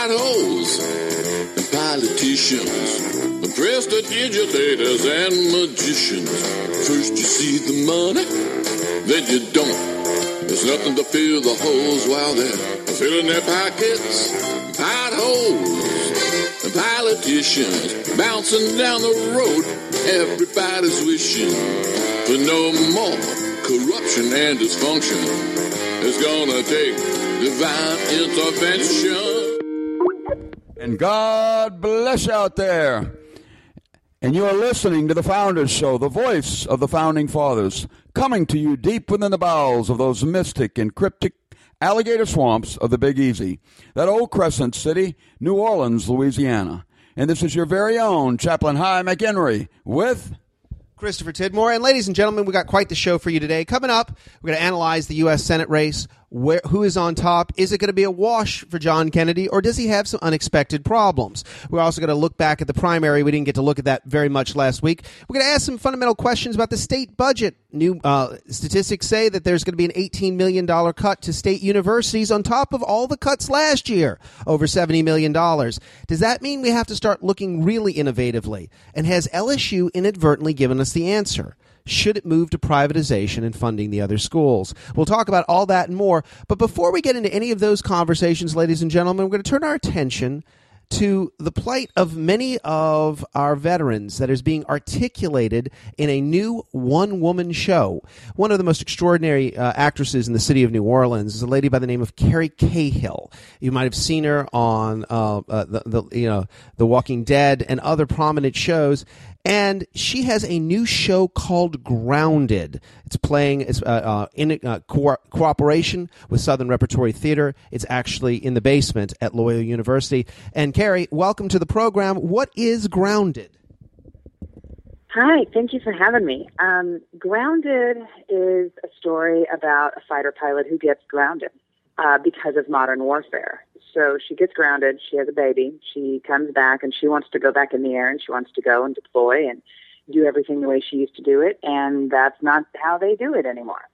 Potholes and politicians, the prestidigitators and magicians. First you see the money, then you don't. There's nothing to fill the holes while they're filling their pockets. Potholes and politicians bouncing down the road. Everybody's wishing for no more corruption and dysfunction. It's gonna take divine intervention. And God bless you out there. And you are listening to the Founders Show, the voice of the Founding Fathers, coming to you deep within the bowels of those mystic and cryptic alligator swamps of the Big Easy, that old crescent city, New Orleans, Louisiana. And this is your very own Chaplain Hy McHenry with Christopher Tidmore. And ladies and gentlemen, we got quite the show for you today. Coming up, we're going to analyze the U.S. Senate race. Where, who is on top? Is it going to be a wash for John Kennedy, or does he have some unexpected problems? We're also going to look back at the primary. We didn't get to look at that very much last week. We're going to ask some fundamental questions about the state budget. New uh, statistics say that there's going to be an $18 million cut to state universities on top of all the cuts last year, over $70 million. Does that mean we have to start looking really innovatively? And has LSU inadvertently given us the answer? Should it move to privatization and funding the other schools? We'll talk about all that and more. But before we get into any of those conversations, ladies and gentlemen, we're going to turn our attention to the plight of many of our veterans that is being articulated in a new one woman show. One of the most extraordinary uh, actresses in the city of New Orleans is a lady by the name of Carrie Cahill. You might have seen her on uh, uh, the, the, you know The Walking Dead and other prominent shows. And she has a new show called Grounded. It's playing it's, uh, uh, in uh, co- cooperation with Southern Repertory Theater. It's actually in the basement at Loyola University. And Carrie, welcome to the program. What is Grounded? Hi, thank you for having me. Um, grounded is a story about a fighter pilot who gets grounded uh, because of modern warfare. So she gets grounded. She has a baby. She comes back and she wants to go back in the air and she wants to go and deploy and do everything the way she used to do it. And that's not how they do it anymore.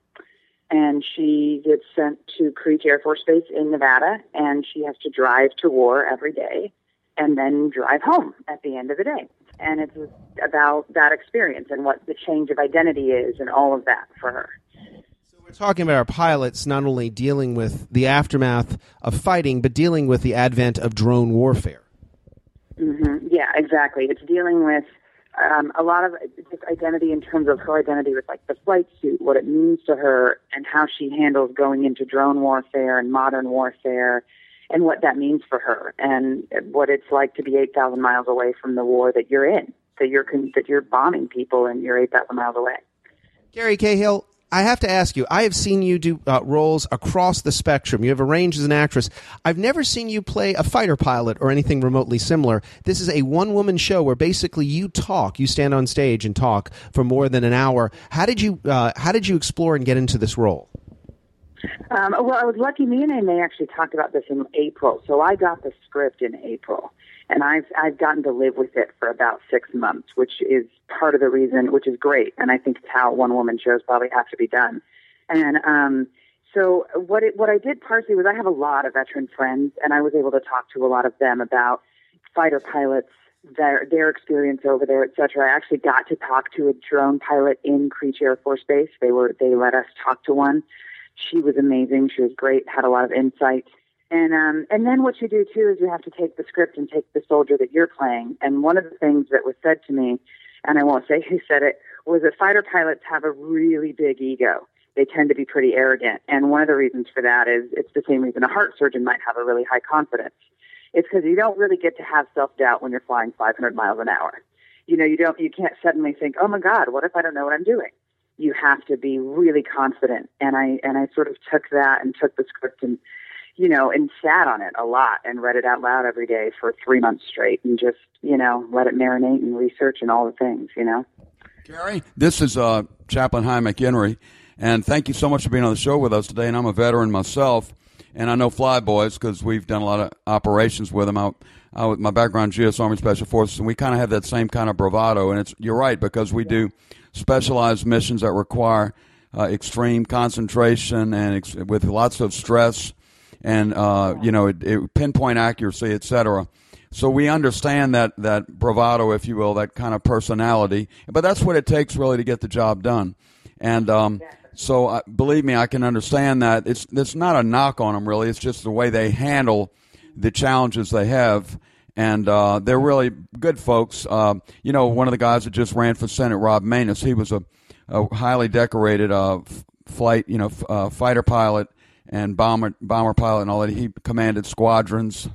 And she gets sent to Creech Air Force Base in Nevada and she has to drive to war every day and then drive home at the end of the day. And it's about that experience and what the change of identity is and all of that for her. We're talking about our pilots not only dealing with the aftermath of fighting, but dealing with the advent of drone warfare. Mm-hmm. Yeah, exactly. It's dealing with um, a lot of just identity in terms of her identity with like the flight suit, what it means to her, and how she handles going into drone warfare and modern warfare, and what that means for her, and what it's like to be eight thousand miles away from the war that you're in, that you're that you're bombing people and you're eight thousand miles away. Carrie Cahill, I have to ask you, I have seen you do uh, roles across the spectrum. You have a range as an actress. I've never seen you play a fighter pilot or anything remotely similar. This is a one woman show where basically you talk, you stand on stage and talk for more than an hour. How did you, uh, how did you explore and get into this role? Um, well, I was lucky. Me and Amy actually talked about this in April. So I got the script in April and I've I've gotten to live with it for about six months, which is part of the reason, which is great, and I think it's how one woman shows probably have to be done. And um, so what it, what I did partially was I have a lot of veteran friends, and I was able to talk to a lot of them about fighter pilots, their their experience over there, et cetera. I actually got to talk to a drone pilot in Creech Air Force Base. They were they let us talk to one. She was amazing. She was great. Had a lot of insight. And um, and then what you do too is you have to take the script and take the soldier that you're playing. And one of the things that was said to me, and I won't say who said it, was that fighter pilots have a really big ego. They tend to be pretty arrogant, and one of the reasons for that is it's the same reason a heart surgeon might have a really high confidence. It's because you don't really get to have self doubt when you're flying 500 miles an hour. you know, you don't, you can't suddenly think, oh my God, what if I don't know what I'm doing? You have to be really confident. And I, and I sort of took that and took the script and, you know, and sat on it a lot and read it out loud every day for three months straight and just, you know, let it marinate and research and all the things, you know. Carrie, this is uh, Chaplain Hy McHenry, and thank you so much for being on the show with us today. And I'm a veteran myself, and I know Flyboys because we've done a lot of operations with them. I, I, my background, U.S. Army Special Forces, and we kind of have that same kind of bravado. And it's you're right because we do specialized missions that require uh, extreme concentration and ex- with lots of stress and uh, you know it, it, pinpoint accuracy, etc. So we understand that that bravado, if you will, that kind of personality. But that's what it takes really to get the job done. And um, so uh, believe me, I can understand that. It's it's not a knock on them really. It's just the way they handle the challenges they have. And uh, they're really good folks. Uh, you know, one of the guys that just ran for Senate, Rob Maness, he was a, a highly decorated uh, flight, you know, fighter pilot and bomber bomber pilot and all that. He commanded squadrons.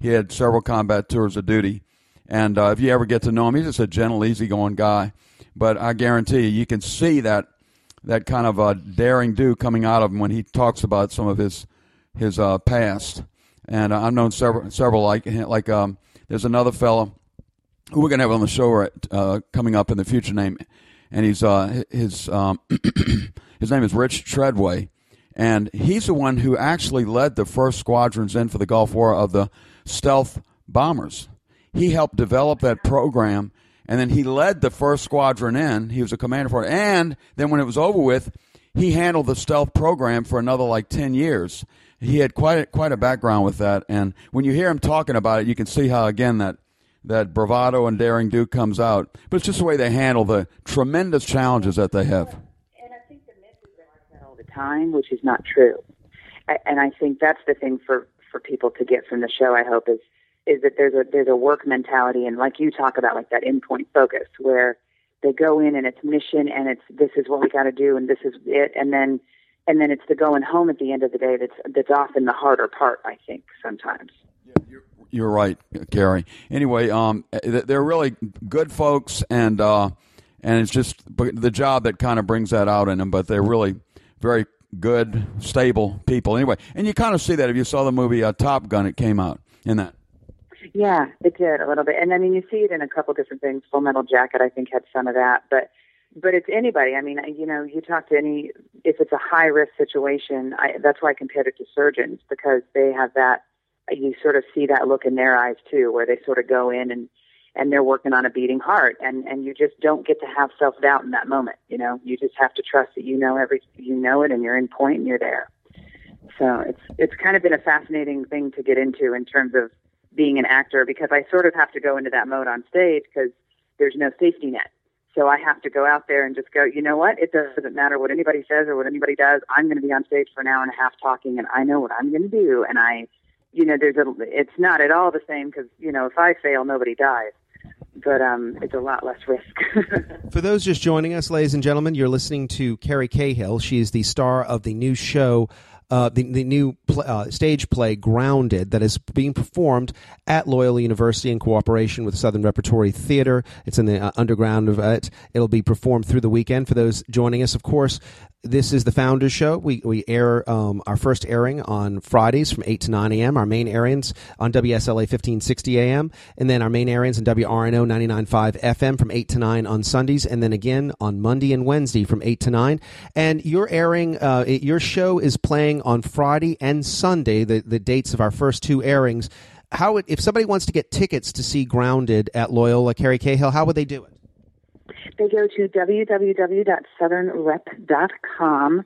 He had several combat tours of duty. And uh, if you ever get to know him, he's just a gentle, easygoing guy. But I guarantee you, you can see that that kind of uh, daring do coming out of him when he talks about some of his his uh, past. And uh, I've known several several like like um, there's another fellow who we're to have on the show uh, coming up in the future name, and he's uh, his um, his name is Rich Treadway, and he's the one who actually led the first squadrons in for the Gulf War of the stealth bombers. He helped develop that program, and then he led the first squadron in. He was a commander for it. And then when it was over with, he handled the stealth program for another like 10 years. He had quite a, quite a background with that. And when you hear him talking about it, you can see how, again, that, that bravado and daring do comes out. But it's just the way they handle the tremendous challenges that they have time, which is not true. And I think that's the thing for for people to get from the show. I hope is is that there's a there's a work mentality and like you talk about like that endpoint focus where they go in and it's mission and it's this is what we got to do and this is it and then and then it's the going home at the end of the day that's that's often the harder part I think sometimes. You're right, Carrie. Anyway, um, they're really good folks, and uh, and it's just the job that kind of brings that out in them. But they're really very good, stable people. Anyway, and you kind of see that if you saw the movie uh, Top Gun, it came out in that. Yeah, it did a little bit, and I mean, you see it in a couple different things. Full Metal Jacket, I think, had some of that, but but it's anybody. I mean, you know, you talk to any if it's a high risk situation. I, that's why I compared it to surgeons because they have that. You sort of see that look in their eyes too, where they sort of go in and and they're working on a beating heart and and you just don't get to have self doubt in that moment you know you just have to trust that you know every you know it and you're in point and you're there so it's it's kind of been a fascinating thing to get into in terms of being an actor because I sort of have to go into that mode on stage because there's no safety net so I have to go out there and just go, you know what? It doesn't matter what anybody says or what anybody does. I'm going to be on stage for an hour and a half talking, and I know what I'm going to do. And I, you know, there's a, it's not at all the same because, you know, if I fail, nobody dies but um, it's a lot less risk. For those just joining us, ladies and gentlemen, you're listening to Carrie Cahill. She is the star of the new show. Uh, the, the new uh, stage play Grounded that is being performed at Loyola University in cooperation with Southern Repertory Theater. It's in the uh, underground of it. It'll be performed through the weekend. For those joining us, of course, this is the Founders Show. We we air um, our first airing on Fridays from eight to nine a.m. Our main airings on WSLA fifteen sixty a.m. and then our main airings on WRNO 99.5 FM from eight to nine on Sundays, and then again on Monday and Wednesday from eight to nine. And your airing, uh, your show is playing on Friday and Sunday. The the dates of our first two airings. How if somebody wants to get tickets to see Grounded at Loyola Carrie Cahill, how would they do it? They go to www.southernrep.com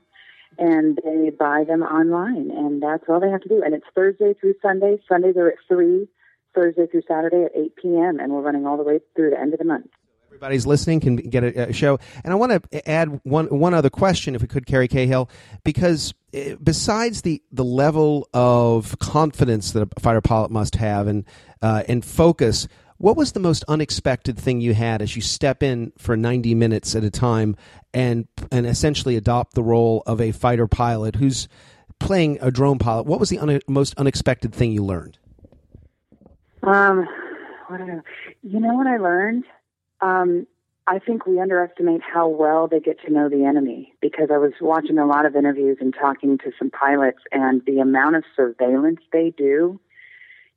and they buy them online, and that's all they have to do. And it's Thursday through Sunday. Sundays are at 3, Thursday through Saturday at 8 p.m., and we're running all the way through the end of the month. Everybody's listening can get a, a show. And I want to add one, one other question, if we could, Carrie Cahill, because besides the, the level of confidence that a fighter pilot must have and, uh, and focus, what was the most unexpected thing you had as you step in for 90 minutes at a time and and essentially adopt the role of a fighter pilot who's playing a drone pilot? What was the un- most unexpected thing you learned? Um, I, you know what I learned Um, I think we underestimate how well they get to know the enemy because I was watching a lot of interviews and talking to some pilots, and the amount of surveillance they do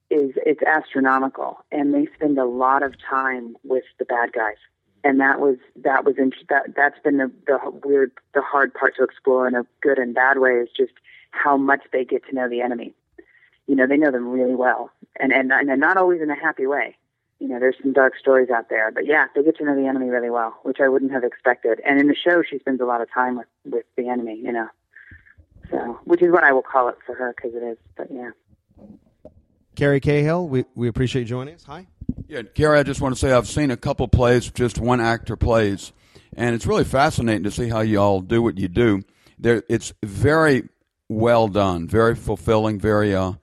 is it's astronomical, and they spend a lot of time with the bad guys. And that was that was int- that that's been the, the weird the hard part to explore in a good and bad way is just how much they get to know the enemy. You know, they know them really well, and and and not always in a happy way you know, there's some dark stories out there. But yeah, they get to know the enemy really well, which I wouldn't have expected. And in the show, she spends a lot of time with with the enemy, you know. So, which is what I will call it for her because it is. But yeah. Carrie Cahill, we we appreciate you joining us. Hi. Yeah, Carrie, I just want to say I've seen a couple plays, just one actor plays, and it's really fascinating to see how you all do what you do. There, it's very well done, very fulfilling, very uh,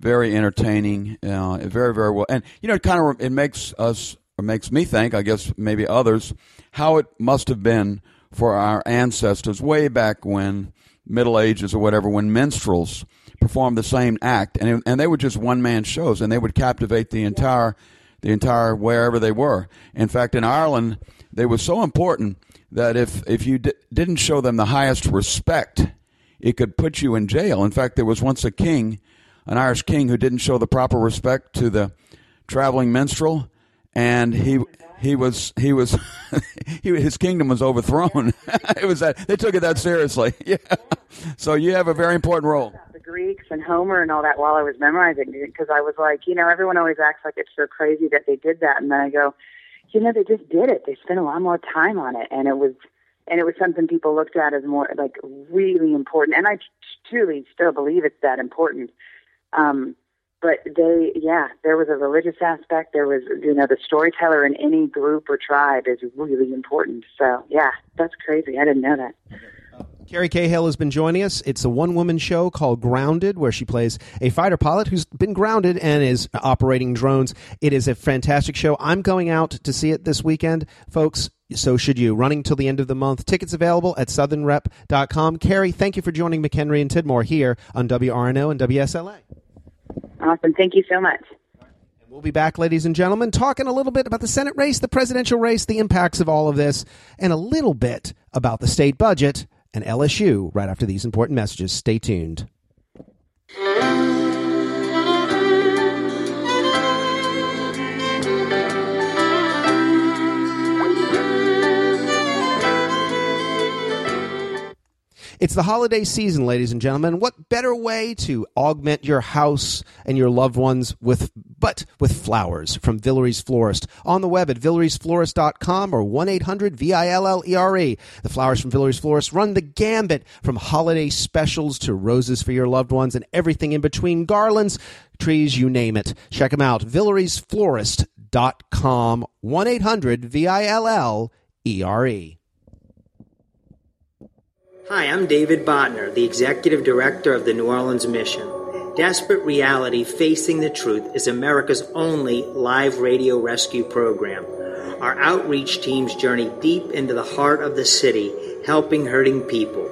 very entertaining, uh, very very well. And you know, it kind of it makes us or makes me think, I guess maybe others, how it must have been for our ancestors way back when Middle Ages or whatever, when minstrels performed the same act, and and they were just one man shows, and they would captivate the entire the entire wherever they were. In fact, in Ireland, they were so important that if if you di- didn't show them the highest respect, it could put you in jail. In fact, there was once a king an Irish king who didn't show the proper respect to the traveling minstrel, and he he was he was he, his kingdom was overthrown. it was that they took it that seriously. Yeah. So you have a very important role. The Greeks and Homer and all that while I was memorizing because I was like, you know, everyone always acts like it's so crazy that they did that, and then I go, you know, they just did it. They spent a lot more time on it, and it was and it was something people looked at as more like really important. And I truly still believe it's that important um, but they, yeah, there was a religious aspect. There was, you know, the storyteller in any group or tribe is really important. So, yeah, that's crazy. I didn't know that. Carrie Cahill has been joining us. It's a one woman show called Grounded, where she plays a fighter pilot who's been grounded and is operating drones. It is a fantastic show. I'm going out to see it this weekend, folks. So should you. Running till the end of the month. Tickets available at southernrep.com. Carrie, thank you for joining McHenry and Tidmore here on WRNO and WSLA. Awesome. Thank you so much. We'll be back, ladies and gentlemen, talking a little bit about the Senate race, the presidential race, the impacts of all of this, and a little bit about the state budget and LSU right after these important messages. Stay tuned. It's the holiday season, ladies and gentlemen. What better way to augment your house and your loved ones with but with flowers from Villere's Florist on the web at villeresflorist.com or 1-800-V-I-L-L-E-R-E. The flowers from Villere's Florist run the gambit from holiday specials to roses for your loved ones and everything in between, garlands, trees, you name it. Check them out, villeresflorist.com, 1-800-V-I-L-L-E-R-E. Hi, I'm David Bottner, the Executive Director of the New Orleans Mission. Desperate Reality Facing the Truth is America's only live radio rescue program. Our outreach teams journey deep into the heart of the city, helping hurting people.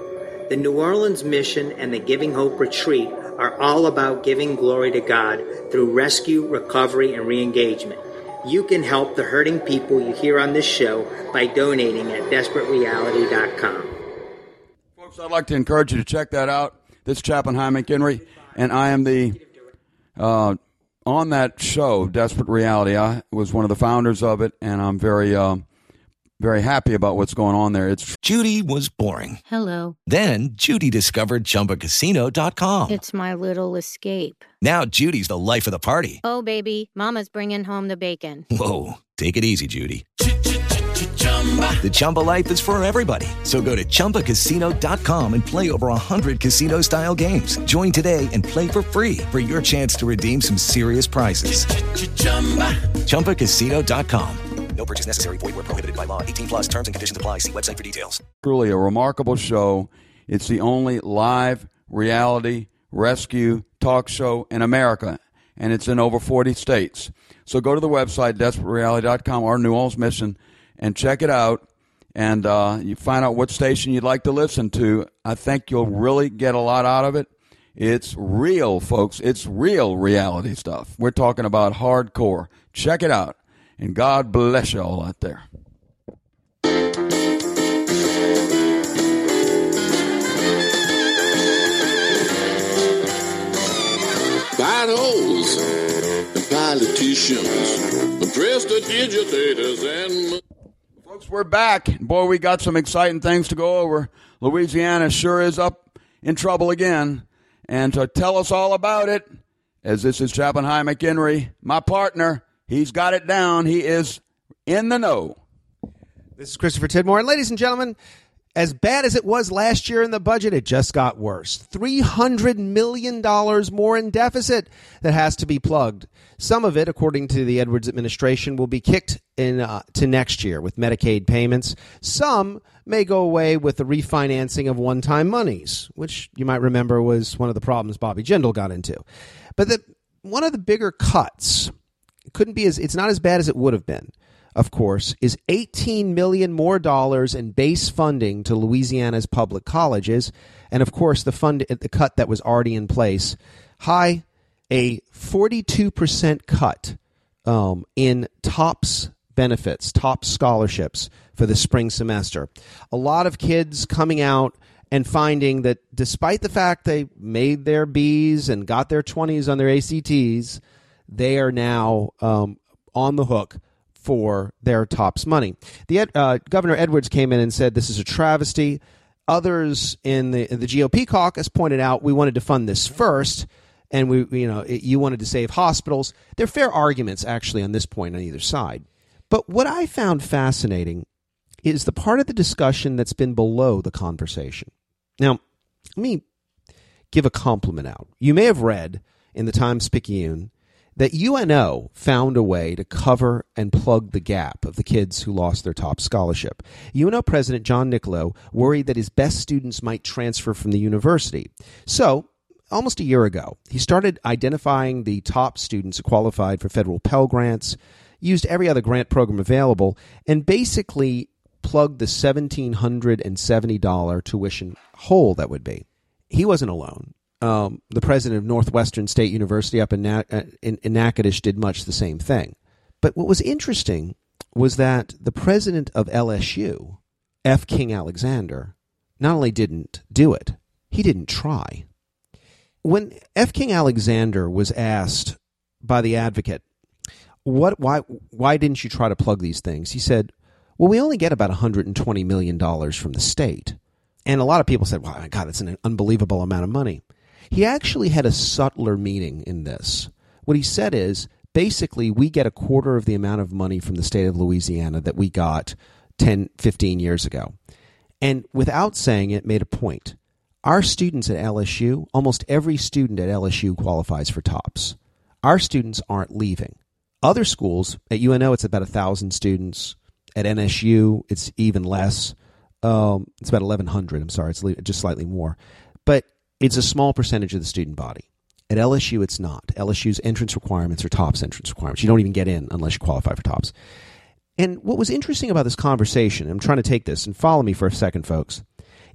The New Orleans Mission and the Giving Hope Retreat are all about giving glory to God through rescue, recovery, and re engagement. You can help the hurting people you hear on this show by donating at DesperateReality.com. I'd like to encourage you to check that out. This is Chaplain Hy McHenry, and I am the uh, on that show, Desperate Reality. I was one of the founders of it, and I'm very, uh, very happy about what's going on there. It's Judy was boring. Hello. Then Judy discovered ChumbaCasino.com. It's my little escape. Now Judy's the life of the party. Oh baby, Mama's bringing home the bacon. Whoa, take it easy, Judy. The Chumba life is for everybody. So go to ChumbaCasino.com and play over 100 casino style games. Join today and play for free for your chance to redeem some serious prizes. Ch-ch-chumba. ChumbaCasino.com. No purchase necessary. Void where prohibited by law. 18 plus terms and conditions apply. See website for details. Truly a remarkable show. It's the only live reality rescue talk show in America, and it's in over 40 states. So go to the website, DesperateReality.com, or New Orleans Mission and check it out. And uh, you find out what station you'd like to listen to. I think you'll really get a lot out of it. It's real, folks. It's real reality stuff. We're talking about hardcore. Check it out. And God bless you all out there. Potholes, politicians, prestidigitators, and Folks, we're back. Boy, we got some exciting things to go over. Louisiana sure is up in trouble again. And to tell us all about it, as this is Chaplain Hy McHenry, my partner, he's got it down. He is in the know. This is Christopher Tidmore. And ladies and gentlemen, as bad as it was last year in the budget, it just got worse. $300 million more in deficit that has to be plugged. Some of it, according to the Edwards administration, will be kicked in uh, to next year with Medicaid payments. Some may go away with the refinancing of one-time monies, which you might remember was one of the problems Bobby Jindal got into. But the, one of the bigger cuts couldn't be as it's not as bad as it would have been of course, is 18 million more dollars in base funding to Louisiana's public colleges, and of course the fund the cut that was already in place. Hy, a 42 percent cut um, in TOPS benefits, TOPS scholarships for the spring semester. A lot of kids coming out and finding that despite the fact they made their B's and got their 20s on their ACTs, they are now um, on the hook for their TOPS money. The uh, Governor Edwards came in and said this is a travesty. Others in the in the GOP caucus pointed out we wanted to fund this first, and we you know it, you wanted to save hospitals. There are fair arguments actually on this point on either side. But what I found fascinating is the part of the discussion that's been below the conversation. Now, let me give a compliment out. You may have read in the Times Picayune that UNO found a way to cover and plug the gap of the kids who lost their top scholarship. UNO President John Nicklow worried that his best students might transfer from the university. So, almost a year ago, he started identifying the top students who qualified for federal Pell Grants, used every other grant program available, and basically plugged the $1,770 tuition hole that would be. He wasn't alone um, the president of Northwestern State University up in, Na- uh, in, in Natchitoches did much the same thing. But what was interesting was that the president of LSU, F. King Alexander, not only didn't do it, he didn't try. When F. King Alexander was asked by the advocate, what, why, why didn't you try to plug these things? He said, well, we only get about $120 million from the state. And a lot of people said, wow, my God, that's an unbelievable amount of money. He actually had a subtler meaning in this. What he said is basically, we get a quarter of the amount of money from the state of Louisiana that we got 10, 15 years ago. And without saying it, made a point. Our students at LSU, almost every student at LSU qualifies for TOPS. Our students aren't leaving. Other schools, at UNO, it's about 1,000 students. At NSU, it's even less. Um, it's about 1,100. I'm sorry, it's just slightly more. But it's a small percentage of the student body. At LSU, it's not. LSU's entrance requirements are TOPS entrance requirements. You don't even get in unless you qualify for TOPS. And what was interesting about this conversation, I'm trying to take this and follow me for a second, folks,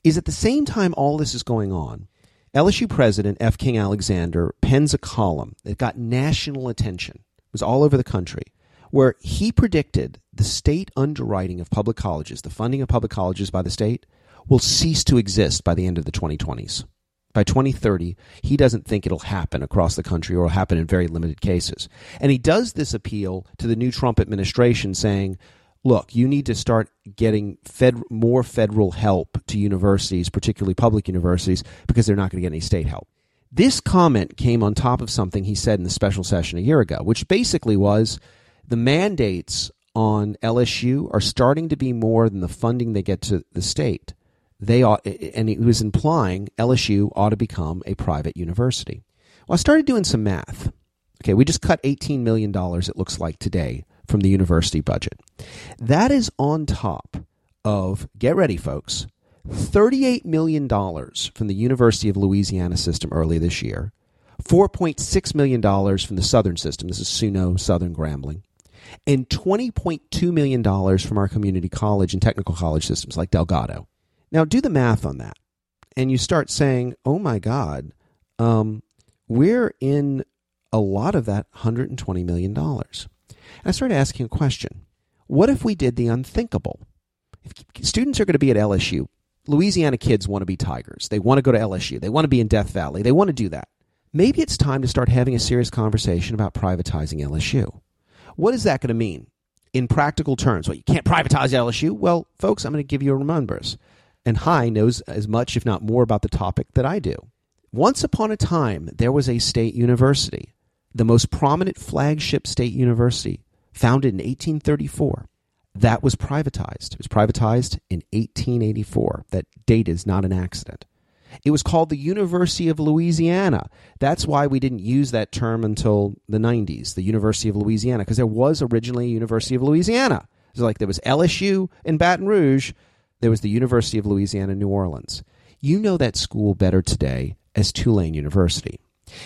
is at the same time all this is going on, LSU president F. King Alexander pens a column that got national attention. It was all over the country, where he predicted the state underwriting of public colleges, the funding of public colleges by the state, will cease to exist by the end of the 2020s by 2030, he doesn't think it'll happen across the country or happen in very limited cases. And he does this appeal to the new Trump administration saying, look, you need to start getting fed, more federal help to universities, particularly public universities, because they're not going to get any state help. This comment came on top of something he said in the special session a year ago, which basically was the mandates on LSU are starting to be more than the funding they get to the state they ought, and he was implying LSU ought to become a private university. Well, I started doing some math. Okay, we just cut $18 million, it looks like today, from the university budget. That is on top of, get ready, folks, $38 million from the University of Louisiana system earlier this year, $4.6 million from the Southern system. This is SUNO, Southern Grambling, and $20.2 million from our community college and technical college systems like Delgado. Now, do the math on that. And you start saying, oh my God, um, we're in a lot of that $120 million. And I started asking a question What if we did the unthinkable? If students are going to be at LSU, Louisiana kids want to be Tigers. They want to go to LSU. They want to be in Death Valley. They want to do that. Maybe it's time to start having a serious conversation about privatizing LSU. What is that going to mean in practical terms? Well, you can't privatize LSU. Well, folks, I'm going to give you a remembrance. And Hy knows as much, if not more, about the topic that I do. Once upon a time, there was a state university, the most prominent flagship state university, founded in 1834. That was privatized. It was privatized in 1884. That date is not an accident. It was called the University of Louisiana. That's why we didn't use that term until the 90s, the University of Louisiana, because there was originally a University of Louisiana. So like there was LSU in Baton Rouge, there was the University of Louisiana New Orleans. You know that school better today as Tulane University.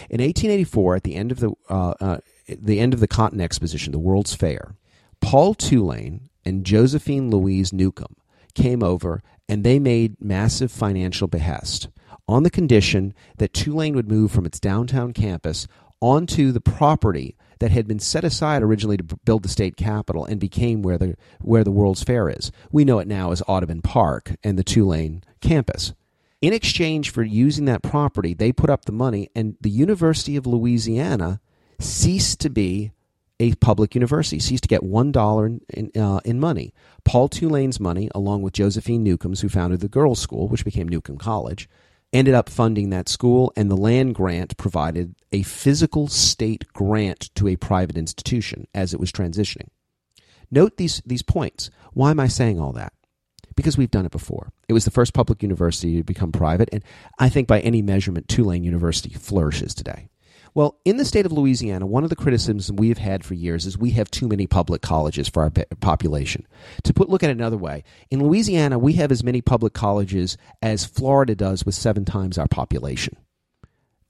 In 1884, at the end of the uh, uh, the end of the Cotton Exposition, the World's Fair, Paul Tulane and Josephine Louise Newcomb came over and they made massive financial behest on the condition that Tulane would move from its downtown campus onto the property that had been set aside originally to build the state capitol and became where the where the World's Fair is. We know it now as Audubon Park and the Tulane campus. In exchange for using that property, they put up the money and the University of Louisiana ceased to be a public university, ceased to get $1 in, uh, in money. Paul Tulane's money, along with Josephine Newcomb's, who founded the girls' school, which became Newcomb College, ended up funding that school, and the land grant provided a physical state grant to a private institution as it was transitioning. Note these, these points. Why am I saying all that? Because we've done it before. It was the first public university to become private, and I think by any measurement, Tulane University flourishes today. Well, in the state of Louisiana, one of the criticisms we have had for years is we have too many public colleges for our population. To put look at it another way, in Louisiana, we have as many public colleges as Florida does with seven times our population.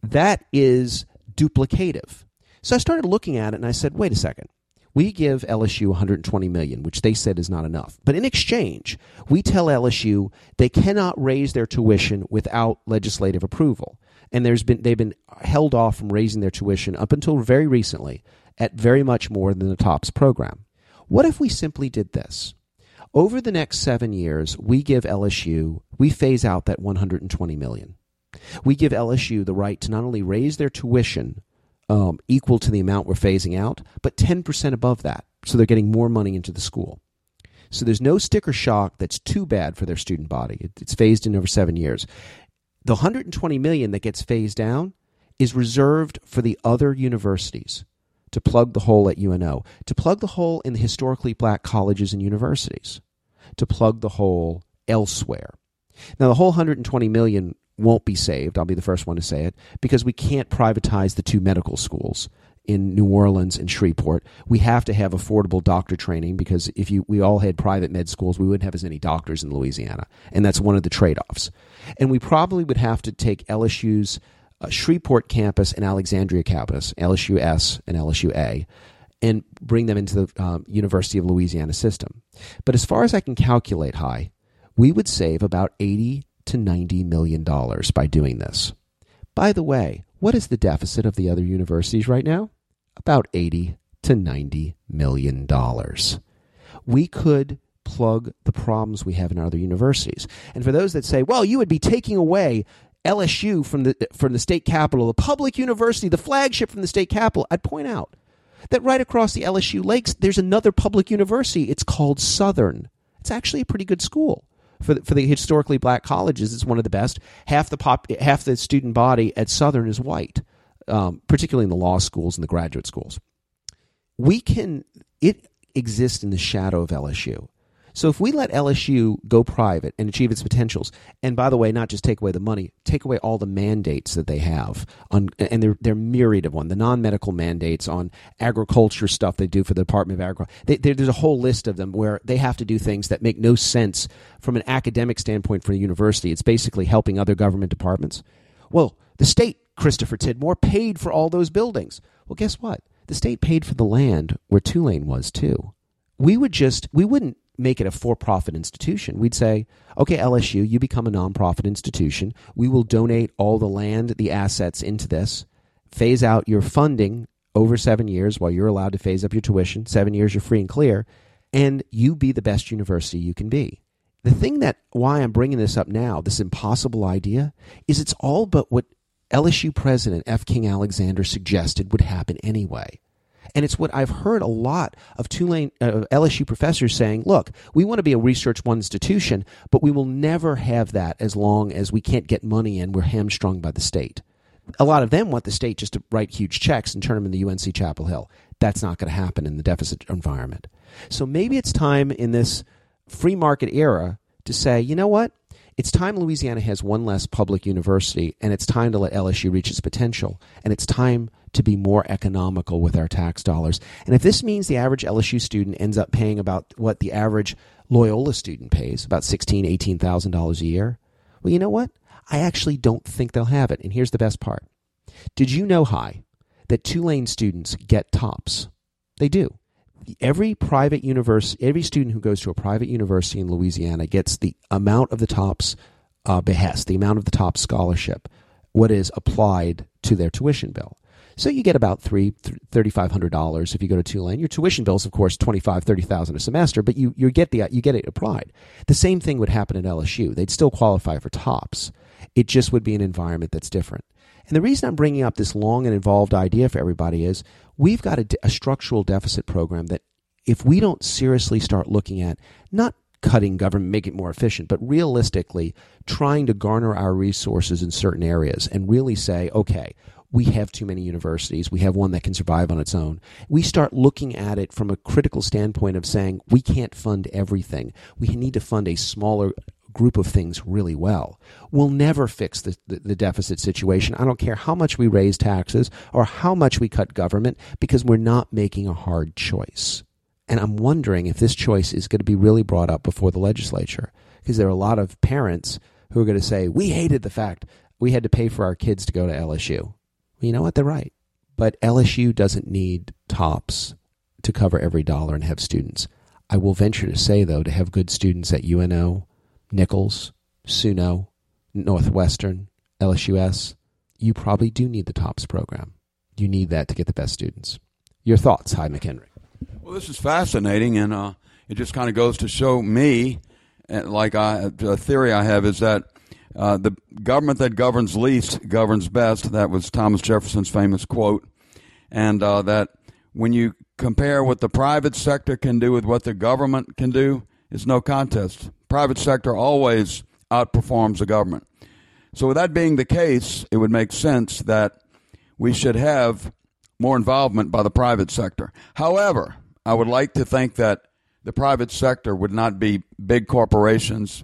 That is duplicative. So I started looking at it and I said, wait a second. We give LSU 120 million, which they said is not enough. But in exchange, we tell LSU they cannot raise their tuition without legislative approval and there's been they've been held off from raising their tuition up until very recently at very much more than the TOPS program. What if we simply did this? Over the next 7 years, we give LSU, we phase out that 120 million. We give LSU the right to not only raise their tuition um, equal to the amount we're phasing out, but 10% above that. So they're getting more money into the school. So there's no sticker shock that's too bad for their student body. It's phased in over seven years the 120 million that gets phased down is reserved for the other universities to plug the hole at UNO, to plug the hole in the historically black colleges and universities, to plug the hole elsewhere. Now the whole 120 million won't be saved. I'll be the first one to say it because we can't privatize the two medical schools in New Orleans and Shreveport. We have to have affordable doctor training because if you we all had private med schools, we wouldn't have as many doctors in Louisiana, and that's one of the trade-offs. And we probably would have to take LSU's uh, Shreveport campus and Alexandria campus, LSU S and LSU A, and bring them into the um, University of Louisiana system. But as far as I can calculate, Hy, we would save about eighty to ninety million dollars by doing this. By the way, what is the deficit of the other universities right now? About 80 to 90 million dollars. We could plug the problems we have in our other universities. And for those that say, well, you would be taking away LSU from the from the state capital, the public university, the flagship from the state capital, I'd point out that right across the LSU lakes there's another public university. It's called Southern. It's actually a pretty good school for the, for the historically black colleges, it's one of the best. Half the pop, half the student body at Southern is white, um, particularly in the law schools and the graduate schools. We can it exists in the shadow of LSU. So if we let LSU go private and achieve its potentials, and by the way, not just take away the money, take away all the mandates that they have on, and they're, they're myriad of one, the non-medical mandates on agriculture stuff they do for the Department of Agriculture. there's a whole list of them where they have to do things that make no sense from an academic standpoint for the university. It's basically helping other government departments. Well, the state, Christopher Tidmore, paid for all those buildings. Well, guess what? The state paid for the land where Tulane was too. We would just, we wouldn't make it a for profit institution. We'd say, okay, LSU, you become a nonprofit institution. We will donate all the land, the assets into this, phase out your funding over seven years while you're allowed to phase up your tuition. Seven years, you're free and clear, and you be the best university you can be. The thing that why I'm bringing this up now, this impossible idea, is it's all but what LSU president F. King Alexander suggested would happen anyway. And it's what I've heard a lot of Tulane uh, LSU professors saying, look, we want to be a research one institution, but we will never have that as long as we can't get money in. We're hamstrung by the state. A lot of them want the state just to write huge checks and turn them into UNC Chapel Hill. That's not going to happen in the deficit environment. So maybe it's time in this free market era to say, you know what? It's time Louisiana has one less public university, and it's time to let LSU reach its potential, and it's time to be more economical with our tax dollars. And if this means the average LSU student ends up paying about what the average Loyola student pays, about sixteen, eighteen thousand dollars a year, well, you know what? I actually don't think they'll have it. And here's the best part: Did you know, Hy, that Tulane students get TOPS? They do every private university, every student who goes to a private university in Louisiana gets the amount of the TOPS uh, behest, the amount of the TOPS scholarship, what is applied to their tuition bill. So you get about three thirty five hundred dollars if you go to Tulane. Your tuition bill is of course twenty five thirty thousand a semester, but you you get the you get it applied. The same thing would happen at LSU. They'd still qualify for TOPS. It just would be an environment that's different. And the reason I'm bringing up this long and involved idea for everybody is we've got a, a structural deficit program that if we don't seriously start looking at not cutting government, make it more efficient, but realistically trying to garner our resources in certain areas and really say, okay, we have too many universities. We have one that can survive on its own. We start looking at it from a critical standpoint of saying we can't fund everything. We need to fund a smaller group of things really well. We'll never fix the, the, the, deficit situation. I don't care how much we raise taxes or how much we cut government because we're not making a hard choice. And I'm wondering if this choice is going to be really brought up before the legislature because there are a lot of parents who are going to say, we hated the fact we had to pay for our kids to go to LSU. You know what? They're right. But LSU doesn't need tops to cover every dollar and have students. I will venture to say, though, to have good students at UNO, Nicholls, SUNO, Northwestern, LSUS, you probably do need the TOPS program. You need that to get the best students. Your thoughts, Hy McHenry. Well, this is fascinating, and uh, it just kind of goes to show me, uh, like I, a theory I have is that uh, the government that governs least governs best. That was Thomas Jefferson's famous quote, and uh, that when you compare what the private sector can do with what the government can do, it's no contest private sector always outperforms the government. So, with that being the case, it would make sense that we should have more involvement by the private sector. However, I would like to think that the private sector would not be big corporations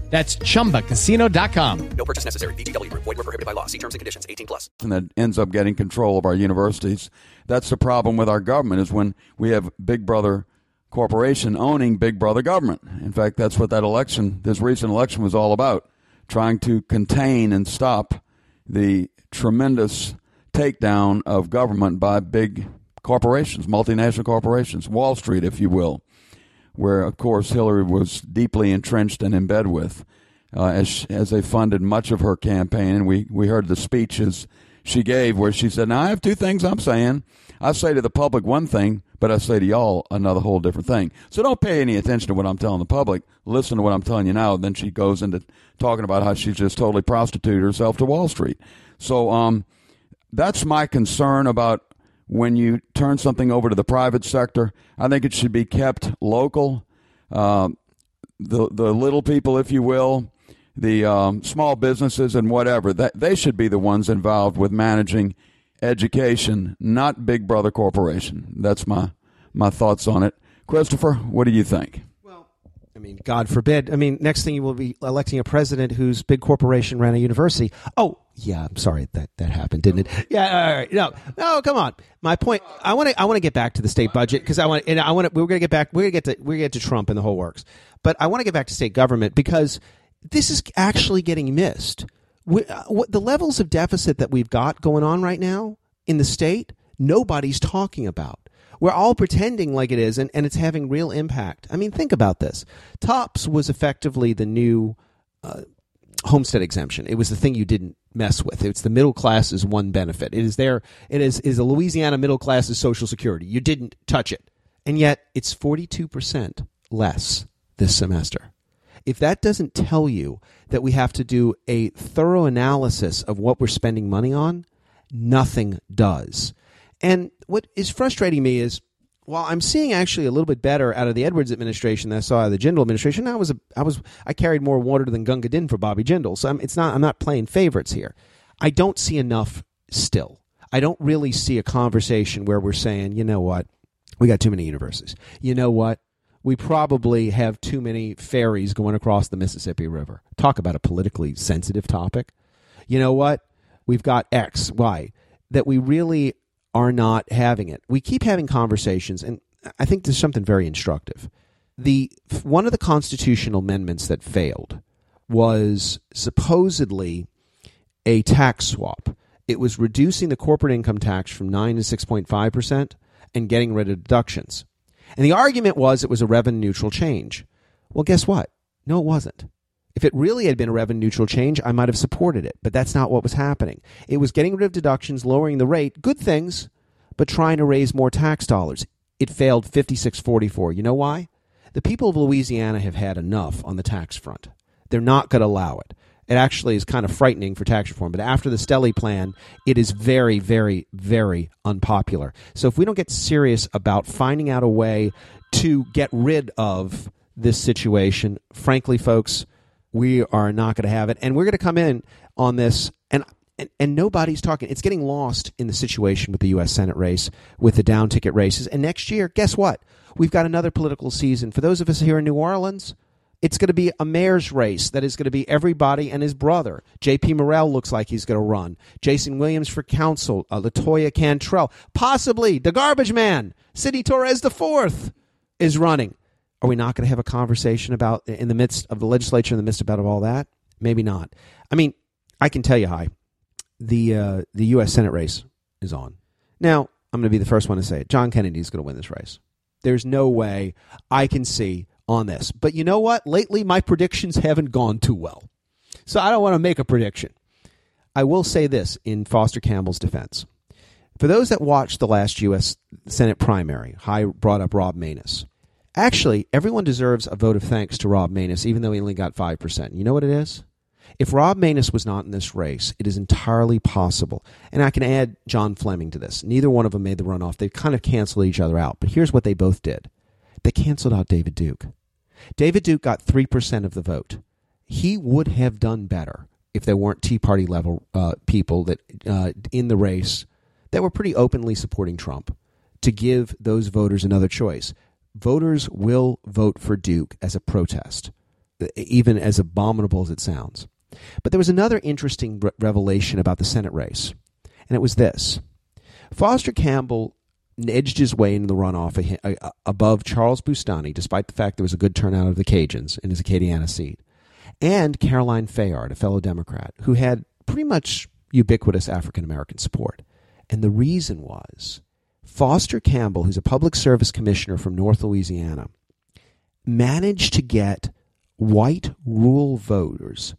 That's ChumbaCasino.com. No purchase necessary. VGW. Void were prohibited by law. See terms and conditions. 18 plus. And that ends up getting control of our universities. That's the problem with our government is when we have Big Brother corporation owning Big Brother government. In fact, that's what that election, this recent election was all about. Trying to contain and stop the tremendous takedown of government by big corporations, multinational corporations, Wall Street, if you will where, of course, Hillary was deeply entrenched and in bed with, uh, as as they funded much of her campaign. And we we heard the speeches she gave where she said, "Now I have two things I'm saying. I say to the public one thing, but I say to y'all another whole different thing. So don't pay any attention to what I'm telling the public. Listen to what I'm telling you now." Then she goes into talking about how she's just totally prostituted herself to Wall Street. So um, that's my concern about when you turn something over to the private sector. I think it should be kept local. Uh, the the little people, if you will, the um, small businesses and whatever, that they should be the ones involved with managing education, not Big Brother Corporation. That's my my thoughts on it. Christopher, what do you think? Well, I mean, God forbid. I mean, next thing you will be electing a president whose big corporation ran a university. Oh, yeah. I'm sorry that that happened, didn't it? Yeah. All right. No, no. Come on. My point. I want to. I want to get back to the state budget because I want. And I want to. We're going to get back. We're going to get to. We're going to get to Trump and the whole works. But I want to get back to state government because this is actually getting missed. We, uh, what, the levels of deficit that we've got going on right now in the state, nobody's talking about We're all pretending like it is, and, and it's having real impact. I mean, think about this. TOPS was effectively the new uh, homestead exemption. It was the thing you didn't mess with. It's the middle class's one benefit. It is there. It is is a Louisiana middle class's social security. You didn't touch it, and yet it's forty two percent less this semester. If that doesn't tell you that we have to do a thorough analysis of what we're spending money on, nothing does. And what is frustrating me is while I'm seeing actually a little bit better out of the Edwards administration than I saw out of the Jindal administration, I was a, I was I carried more water than Gunga Din for Bobby Jindal. So I'm, it's not I'm not playing favorites here. I don't see enough still. I don't really see a conversation where we're saying, you know what, we got too many universes. You know what, we probably have too many ferries going across the Mississippi River. Talk about a politically sensitive topic. You know what, we've got X, Y, that we really are not having it. We keep having conversations, and I think there's something very instructive. The one of the constitutional amendments that failed was supposedly a tax swap. It was reducing the corporate income tax from 9 to 6.5 percent and getting rid of deductions. And the argument was it was a revenue neutral change. Well, guess what? No, it wasn't. If it really had been a revenue neutral change, I might have supported it, but that's not what was happening. It was getting rid of deductions, lowering the rate, good things, but trying to raise more tax dollars. It failed 5644. You know why? The people of Louisiana have had enough on the tax front. They're not going to allow it. It actually is kind of frightening for tax reform, but after the Stelly plan, it is very, very, very unpopular. So if we don't get serious about finding out a way to get rid of this situation, frankly, folks, we are not going to have it. And we're going to come in on this, and, and, and nobody's talking. It's getting lost in the situation with the U.S. Senate race, with the down ticket races. And next year, guess what? We've got another political season. For those of us here in New Orleans, it's going to be a mayor's race that is going to be everybody and his brother. J.P. Morrell looks like he's going to run. Jason Williams for council. Uh, Latoya Cantrell. Possibly the garbage man. Sidney Torres IV is running. Are we not going to have a conversation about in the midst of the legislature in the midst about of all that? Maybe not. I mean, I can tell you, Hy, the uh, the U.S. Senate race is on. Now, I'm going to be the first one to say it. John Kennedy is going to win this race. There's no way I can see on this. But you know what? Lately, my predictions haven't gone too well. So I don't want to make a prediction. I will say this in Foster Campbell's defense. For those that watched the last U.S. Senate primary, I brought up Rob Maness. Actually, everyone deserves a vote of thanks to Rob Maness, even though he only got 5%. You know what it is? If Rob Maness was not in this race, it is entirely possible. And I can add John Fleming to this. Neither one of them made the runoff. They kind of canceled each other out. But here's what they both did they canceled out David Duke. David Duke got 3% of the vote. He would have done better if there weren't Tea Party level uh, people that uh, in the race that were pretty openly supporting Trump to give those voters another choice voters will vote for Duke as a protest, even as abominable as it sounds. But there was another interesting re- revelation about the Senate race, and it was this Foster Campbell edged his way into the runoff above Charles Boustany, despite the fact there was a good turnout of the Cajuns in his Acadiana seat, and Caroline Fayard, a fellow Democrat, who had pretty much ubiquitous African American support. And the reason was Foster Campbell, who's a public service commissioner from North Louisiana, managed to get white rural voters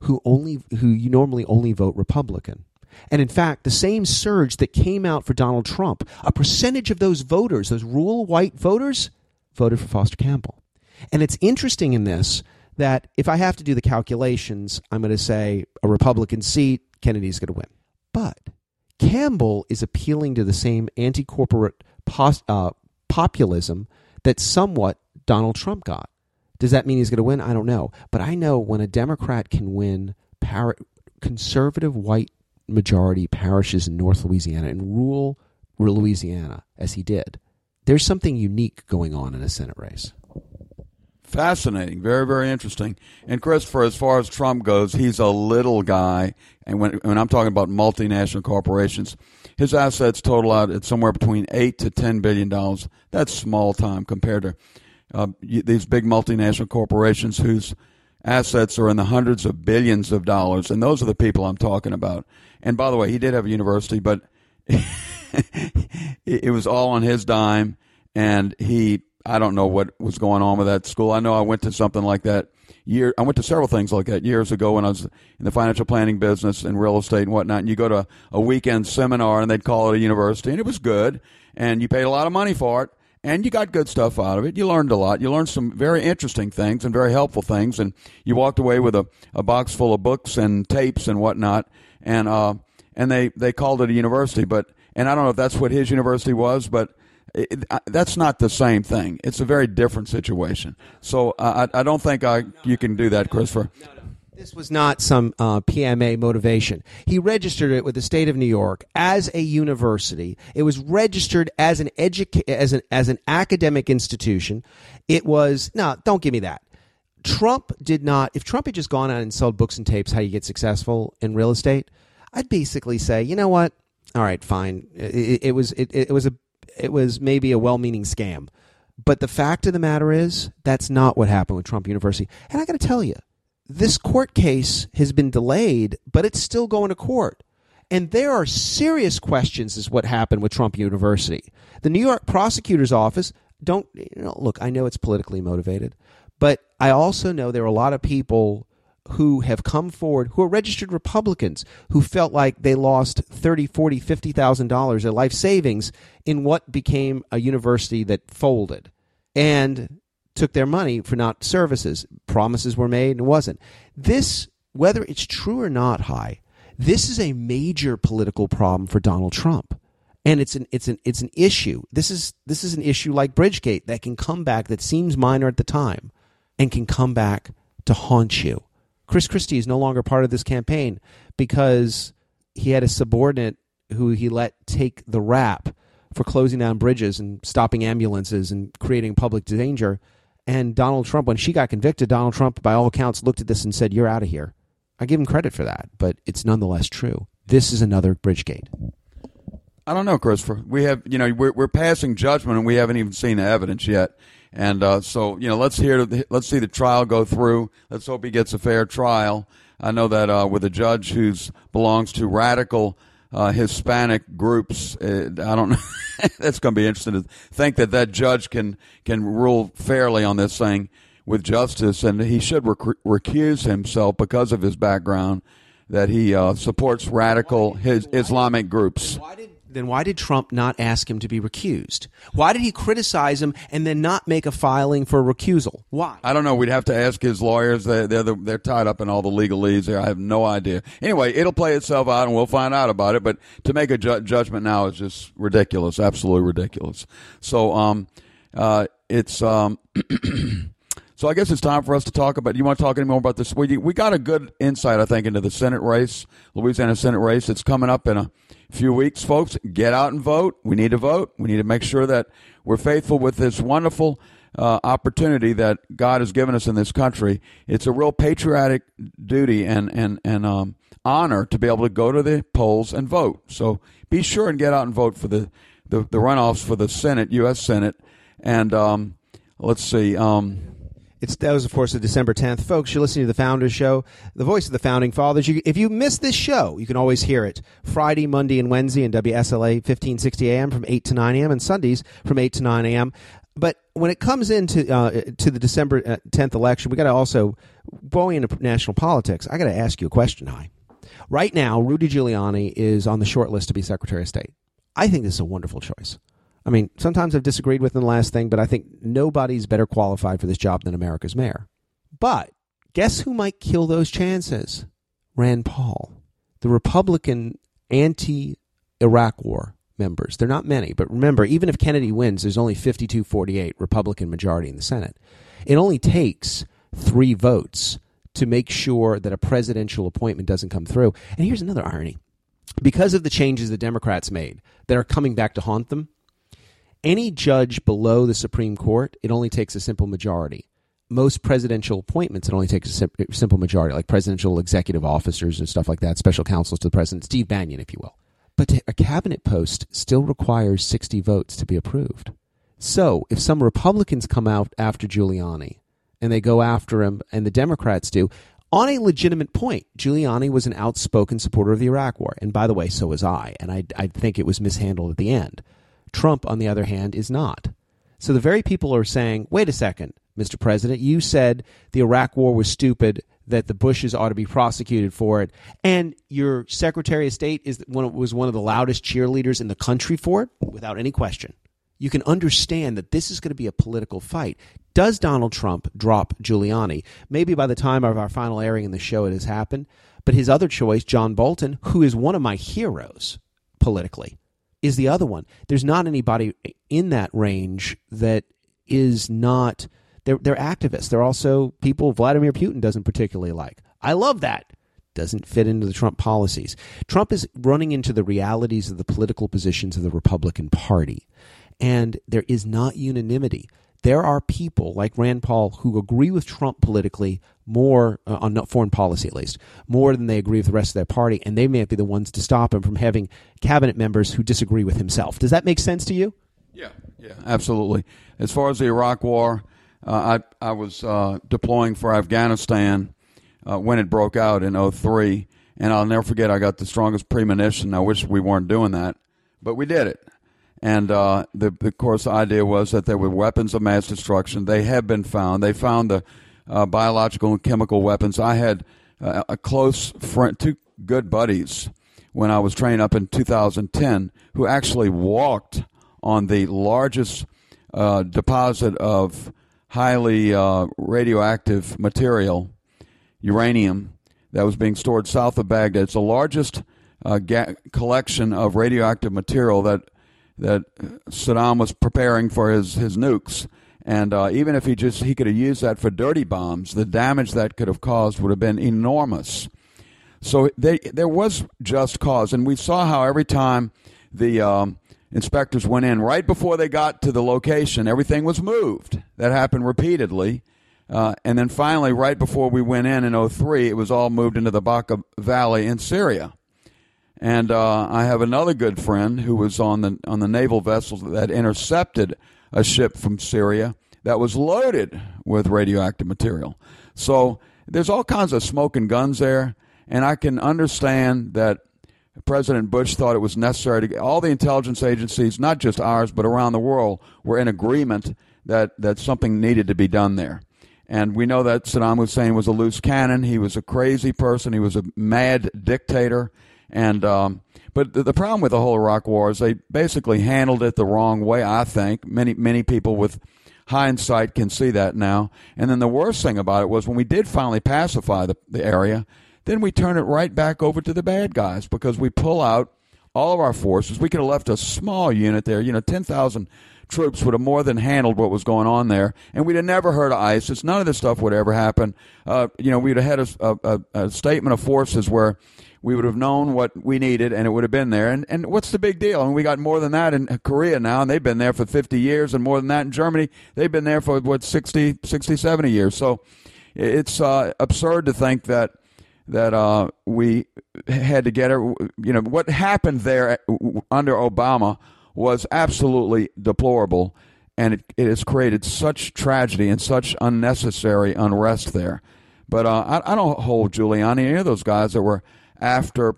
who only who you normally only vote Republican. And in fact, the same surge that came out for Donald Trump, a percentage of those voters, those rural white voters, voted for Foster Campbell. And it's interesting in this that if I have to do the calculations, I'm going to say a Republican seat, Kennedy's going to win. But Campbell is appealing to the same anti corporate pos- uh, populism that somewhat Donald Trump got. Does that mean he's going to win? I don't know. But I know when a Democrat can win par- conservative white majority parishes in North Louisiana and rural Louisiana, as he did, there's something unique going on in a Senate race. Fascinating, very very interesting. And Christopher, as far as Trump goes, he's a little guy, and when when I'm talking about multinational corporations, his assets total out at somewhere between eight to ten billion dollars. That's small time compared to uh, these big multinational corporations whose assets are in the hundreds of billions of dollars, and those are the people I'm talking about. And by the way, he did have a university, but it it was all on his dime, and he I don't know what was going on with that school. I know I went to something like that year. I went to several things like that years ago when I was in the financial planning business and real estate and whatnot. And you go to a weekend seminar and they'd call it a university, and it was good, and you paid a lot of money for it. And you got good stuff out of it. You learned a lot. You learned some very interesting things and very helpful things. And you walked away with a, a box full of books and tapes and whatnot. And uh, and they, they called it a university. But and I don't know if that's what his university was, but that's not the same thing. It's a very different situation. So I, I don't think I you can do that, Christopher. This was not some uh, PMA motivation. He registered it with the state of New York as a university. It was registered as an educa- as an as an academic institution. It was no, don't give me that. Trump did not. If Trump had just gone out and sold books and tapes, how you get successful in real estate, I'd basically say, you know what? All right, fine. It, it was it, it was a it was maybe a well-meaning scam. But the fact of the matter is, that's not what happened with Trump University. And I got to tell you, this court case has been delayed, but it's still going to court. And there are serious questions as what happened with Trump University. The New York prosecutor's office don't you know, look, I know it's politically motivated, but I also know there are a lot of people who have come forward who are registered Republicans who felt like they lost 30, 40, 50,000 dollars of life savings in what became a university that folded. And took their money for not services. Promises were made and it wasn't. This, whether it's true or not, Hy, this is a major political problem for Donald Trump. And it's an it's an it's an issue. This is this is an issue like Bridgegate that can come back that seems minor at the time and can come back to haunt you. Chris Christie is no longer part of this campaign because he had a subordinate who he let take the rap for closing down bridges and stopping ambulances and creating public danger and Donald Trump, when she got convicted, Donald Trump, by all accounts, looked at this and said, You're out of here. I give him credit for that, but it's nonetheless true. This is another Bridgegate. I don't know, Christopher. We have, you know, we're, we're passing judgment and we haven't even seen the evidence yet. And uh, so, you know, let's hear, let's see the trial go through. Let's hope he gets a fair trial. I know that uh, with a judge who belongs to radical uh, Hispanic groups. I don't know. That's going to be interesting to think that that judge can can rule fairly on this thing with justice, and he should rec- recuse himself because of his background that he uh, supports radical his Islamic groups. Why did then why did Trump not ask him to be recused? Why did he criticize him and then not make a filing for recusal? Why? I don't know. We'd have to ask his lawyers. They're they're, the, they're tied up in all the legalese there. I have no idea. Anyway, it'll play itself out, and we'll find out about it. But to make a ju- judgment now is just ridiculous, absolutely ridiculous. So, um, uh, it's um. So I guess it's time for us to talk about. You want to talk any more about this? We we got a good insight, I think, into the Senate race, Louisiana Senate race. It's coming up in a few weeks, folks. Get out and vote. We need to vote. We need to make sure that we're faithful with this wonderful uh, opportunity that God has given us in this country. It's a real patriotic duty and and and um, honor to be able to go to the polls and vote. So be sure and get out and vote for the the, the runoffs for the Senate, U.S. Senate, and um, let's see. Um, It's that was of course the December tenth, folks. You're listening to the Founders Show, the voice of the founding fathers. You, if you miss this show, you can always hear it Friday, Monday, and Wednesday in WSLA 1560 AM from eight to nine AM, and Sundays from eight to nine AM. But when it comes into uh, to the December uh, tenth election, we got to also going into national politics. I got to ask you a question, Hy. Right now, Rudy Giuliani is on the short list to be Secretary of State. I think this is a wonderful choice. I mean, sometimes I've disagreed with him the last thing, but I think nobody's better qualified for this job than America's mayor. But guess who might kill those chances? Rand Paul, the Republican anti Iraq war members. They're not many, but remember, even if Kennedy wins, there's only 52 48 Republican majority in the Senate. It only takes three votes to make sure that a presidential appointment doesn't come through. And here's another irony because of the changes the Democrats made that are coming back to haunt them, any judge below the Supreme Court, it only takes a simple majority. Most presidential appointments, it only takes a sim- simple majority, like presidential executive officers and stuff like that, special counsels to the president, Steve Bannon, if you will. But a cabinet post still requires 60 votes to be approved. So if some Republicans come out after Giuliani and they go after him, and the Democrats do, on a legitimate point. Giuliani was an outspoken supporter of the Iraq War. And by the way, so was I. And I, I think it was mishandled at the end. Trump, on the other hand, is not. So the very people are saying, wait a second, Mr. President, you said the Iraq War was stupid, that the Bushes ought to be prosecuted for it, and your Secretary of State is one, was one of the loudest cheerleaders in the country for it, without any question. You can understand that this is going to be a political fight. Does Donald Trump drop Giuliani? Maybe by the time of our final airing in the show, it has happened. But his other choice, John Bolton, who is one of my heroes politically, is the other one. There's not anybody in that range that is not they're they're activists. They're also people Vladimir Putin doesn't particularly like. I love that. Doesn't fit into the Trump policies. Trump is running into the realities of the political positions of the Republican Party. And there is not unanimity. There are people like Rand Paul who agree with Trump politically more, uh, on foreign policy at least, more than they agree with the rest of their party, and they may be the ones to stop him from having cabinet members who disagree with himself. Does that make sense to you? Yeah, yeah, absolutely. As far as the Iraq War, uh, I I was uh, deploying for Afghanistan uh, when it broke out in 03, and I'll never forget. I got the strongest premonition. I wish we weren't doing that, but we did it. And uh, the, of course, the idea was that there were weapons of mass destruction. They have been found. They found the uh, biological and chemical weapons. I had uh, a close friend, two good buddies, when I was trained up in 2010, who actually walked on the largest uh, deposit of highly uh, radioactive material, uranium, that was being stored south of Baghdad. It's the largest uh, ga- collection of radioactive material that that Saddam was preparing for his, his nukes. And uh, even if he just he could have used that for dirty bombs, the damage that could have caused would have been enormous. So they, there was just cause, and we saw how every time the um, inspectors went in, right before they got to the location, everything was moved. That happened repeatedly. Uh, and then finally, right before we went in in 03, it was all moved into the Bekaa Valley in Syria. And uh, I have another good friend who was on the on the naval vessel that intercepted a ship from Syria that was loaded with radioactive material. So there's all kinds of smoke and guns there, and I can understand that President Bush thought it was necessary to get all the intelligence agencies, not just ours but around the world, were in agreement that that something needed to be done there. And we know that Saddam Hussein was a loose cannon. He was a crazy person. He was a mad dictator and um, but the, the problem with the whole Iraq War is they basically handled it the wrong way. I think many many people with hindsight can see that now. And then the worst thing about it was when we did finally pacify the, the area, then we turn it right back over to the bad guys because we pull out all of our forces. We could have left a small unit there, you know, 10,000 troops would have more than handled what was going on there, and we'd have never heard of ISIS. None of this stuff would ever happen. Uh, you know, we'd have had a, a, a statement of forces where we would have known what we needed and it would have been there. And, and what's the big deal? Mean, we got more than that in Korea now, and they've been there for 50 years, and more than that in Germany. They've been there for, what, 60, 60 70 years. So it's uh, absurd to think that that uh, we had to get it. You know, what happened there under Obama was absolutely deplorable, and it, it has created such tragedy and such unnecessary unrest there. But uh, I, I, don't hold Giuliani, any of those guys that were after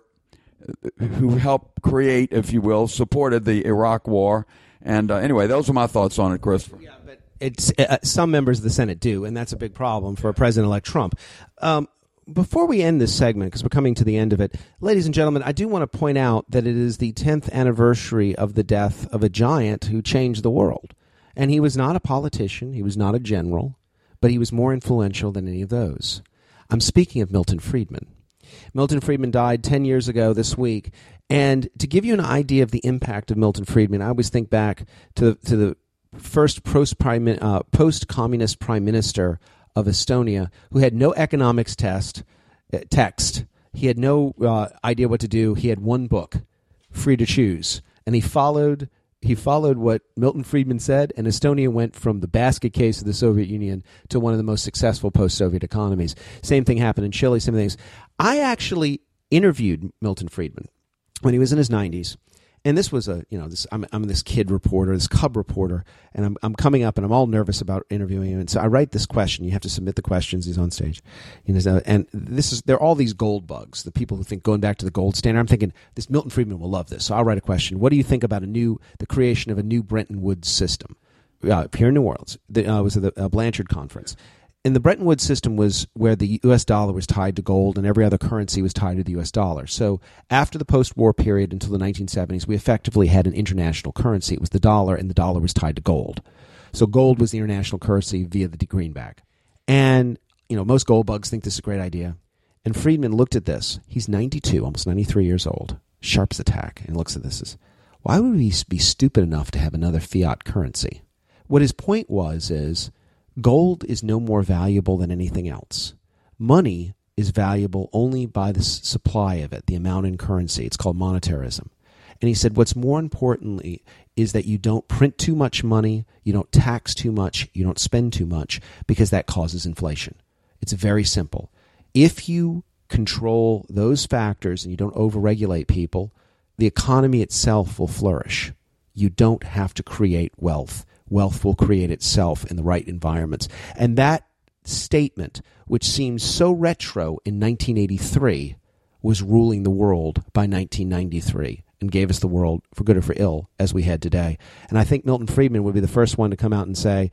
who helped create, if you will, supported the Iraq War. And uh, anyway, those are my thoughts on it, Christopher. Yeah, but it's uh, some members of the Senate do, and that's a big problem for President-elect Trump. Um, before we end this segment, because we're coming to the end of it, ladies and gentlemen, I do want to point out that it is the 10th anniversary of the death of a giant who changed the world. And he was not a politician, he was not a general, but he was more influential than any of those. I'm speaking of Milton Friedman. Milton Friedman died 10 years ago this week. And to give you an idea of the impact of Milton Friedman, I always think back to the, to the first uh, post communist prime minister of Estonia who had no economics test, uh, text. He had no uh, idea what to do. He had one book, Free to Choose. And he followed he followed what Milton Friedman said, and Estonia went from the basket case of the Soviet Union to one of the most successful post Soviet economies. Same thing happened in Chile, same things. I actually interviewed Milton Friedman when he was in his 90s, and this was a you know this I'm I'm this kid reporter, this cub reporter, and I'm I'm coming up and I'm all nervous about interviewing him. And so I write this question. You have to submit the questions. He's on stage. And this is there are all these gold bugs. The people who think going back to the gold standard. I'm thinking this Milton Friedman will love this. So I'll write a question. What do you think about a new the creation of a new Bretton Woods system? Uh, here in New Orleans, the, uh, was at the uh, Blanchard conference and the Bretton Woods system was where the U.S. dollar was tied to gold and every other currency was tied to the U.S. dollar. So after the post-war period until the 1970s, we effectively had an international currency. It was the dollar, and the dollar was tied to gold. So gold was the international currency via the greenback. And you know, most gold bugs think this is a great idea. And Friedman looked at this. He's 92, almost 93 years old. Sharp attack, and looks at this as, why would we be stupid enough to have another fiat currency? What his point was is Gold is no more valuable than anything else. Money is valuable only by the supply of it, the amount in currency. It's called monetarism. And he said, what's more importantly is that you don't print too much money, you don't tax too much, you don't spend too much, because that causes inflation. It's very simple. If you control those factors and you don't overregulate people, the economy itself will flourish. You don't have to create wealth wealth will create itself in the right environments. And that statement, which seems so retro in 1983, was ruling the world by 1993 and gave us the world for good or for ill as we had today. And I think Milton Friedman would be the first one to come out and say,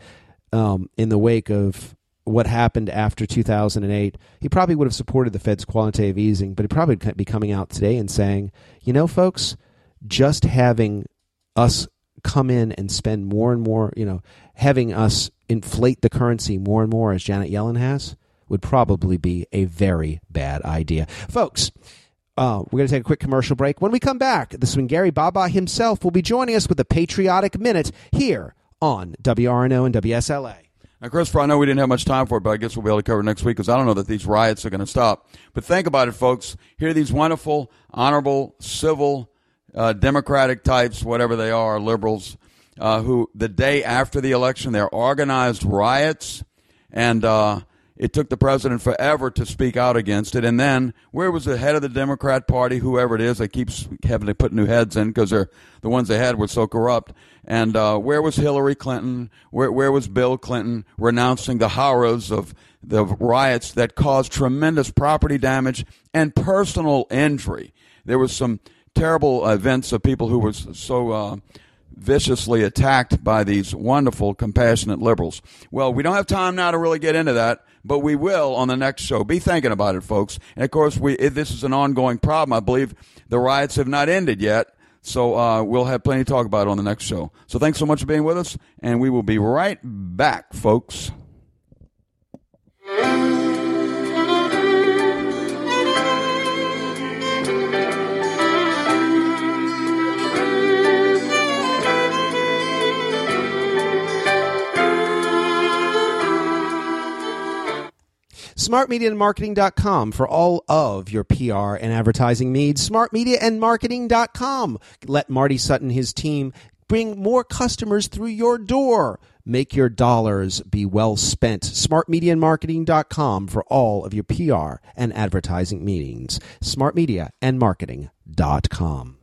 um, in the wake of what happened after 2008, he probably would have supported the Fed's quantitative easing, but he probably would be coming out today and saying, you know, folks, just having us come in and spend more and more, you know, having us inflate the currency more and more as Janet Yellen has would probably be a very bad idea. Folks, uh, we're going to take a quick commercial break. When we come back, the Swingari Baba himself will be joining us with a patriotic minute here on WRNO and WSLA. Now, Christopher, I know we didn't have much time for it, but I guess we'll be able to cover it next week because I don't know that these riots are going to stop. But think about it, folks. Here are these wonderful, honorable, civil, uh, Democratic types, whatever they are, liberals, uh, who the day after the election, they're organized riots, and uh, it took the president forever to speak out against it. And then, where was the head of the Democrat Party, whoever it is, they keep having to put new heads in because they're the ones they had were so corrupt. And uh, where was Hillary Clinton? Where, where was Bill Clinton renouncing the horrors of the riots that caused tremendous property damage and personal injury? There was some terrible events of people who were so uh, viciously attacked by these wonderful, compassionate liberals. Well, we don't have time now to really get into that, but we will on the next show. Be thinking about it, folks. And of course, we this is an ongoing problem. I believe the riots have not ended yet. So uh, we'll have plenty to talk about on the next show. So thanks so much for being with us, and we will be right back, folks. smartmediaandmarketing.com for all of your PR and advertising needs. Smartmediaandmarketing.com. Let Marty Sutton, and his team, bring more customers through your door. Make your dollars be well spent. Smartmediaandmarketing.com for all of your PR and advertising meetings. Smartmediaandmarketing.com.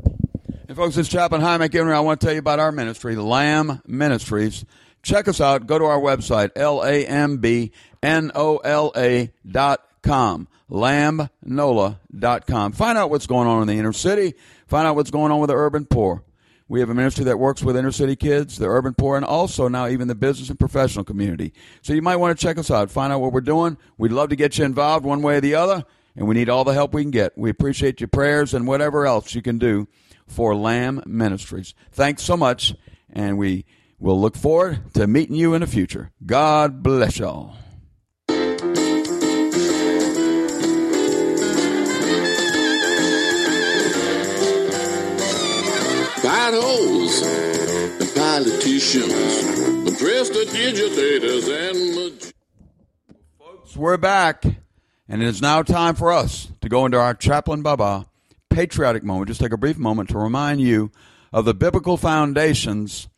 And folks, it's Chaplain Hyman Henry. I want to tell you about our ministry, Lamb Ministries. Check us out. Go to our website, L-A-M-B N-O-L-A dot com. Lambnola dot com. Find out what's going on in the inner city. Find out what's going on with the urban poor. We have a ministry that works with inner city kids, the urban poor, and also now even the business and professional community. So you might want to check us out, find out what we're doing. We'd love to get you involved one way or the other, and we need all the help we can get. We appreciate your prayers and whatever else you can do for Lamb Ministries. Thanks so much, and we will look forward to meeting you in the future. God bless y'all. potholes, the politicians, the prestidigitators, and the. folks, we're back, and it is now time for us to go into our chaplain Baba patriotic moment. Just take a brief moment to remind you of the biblical foundations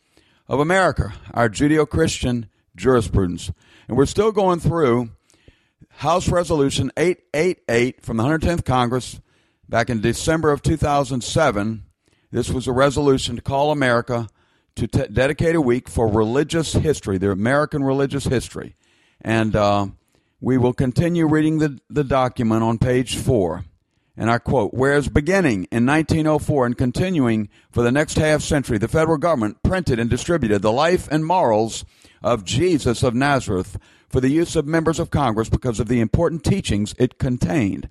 of America, our Judeo-Christian jurisprudence, and we're still going through House Resolution 888 from the 110th Congress back in December of 2007 This was a resolution to call America to t- dedicate a week for religious history, the American religious history. And uh, we will continue reading the, the document on page four. And I quote, whereas beginning in 1904 and continuing for the next half century, the federal government printed and distributed the life and morals of Jesus of Nazareth for the use of members of Congress because of the important teachings it contained.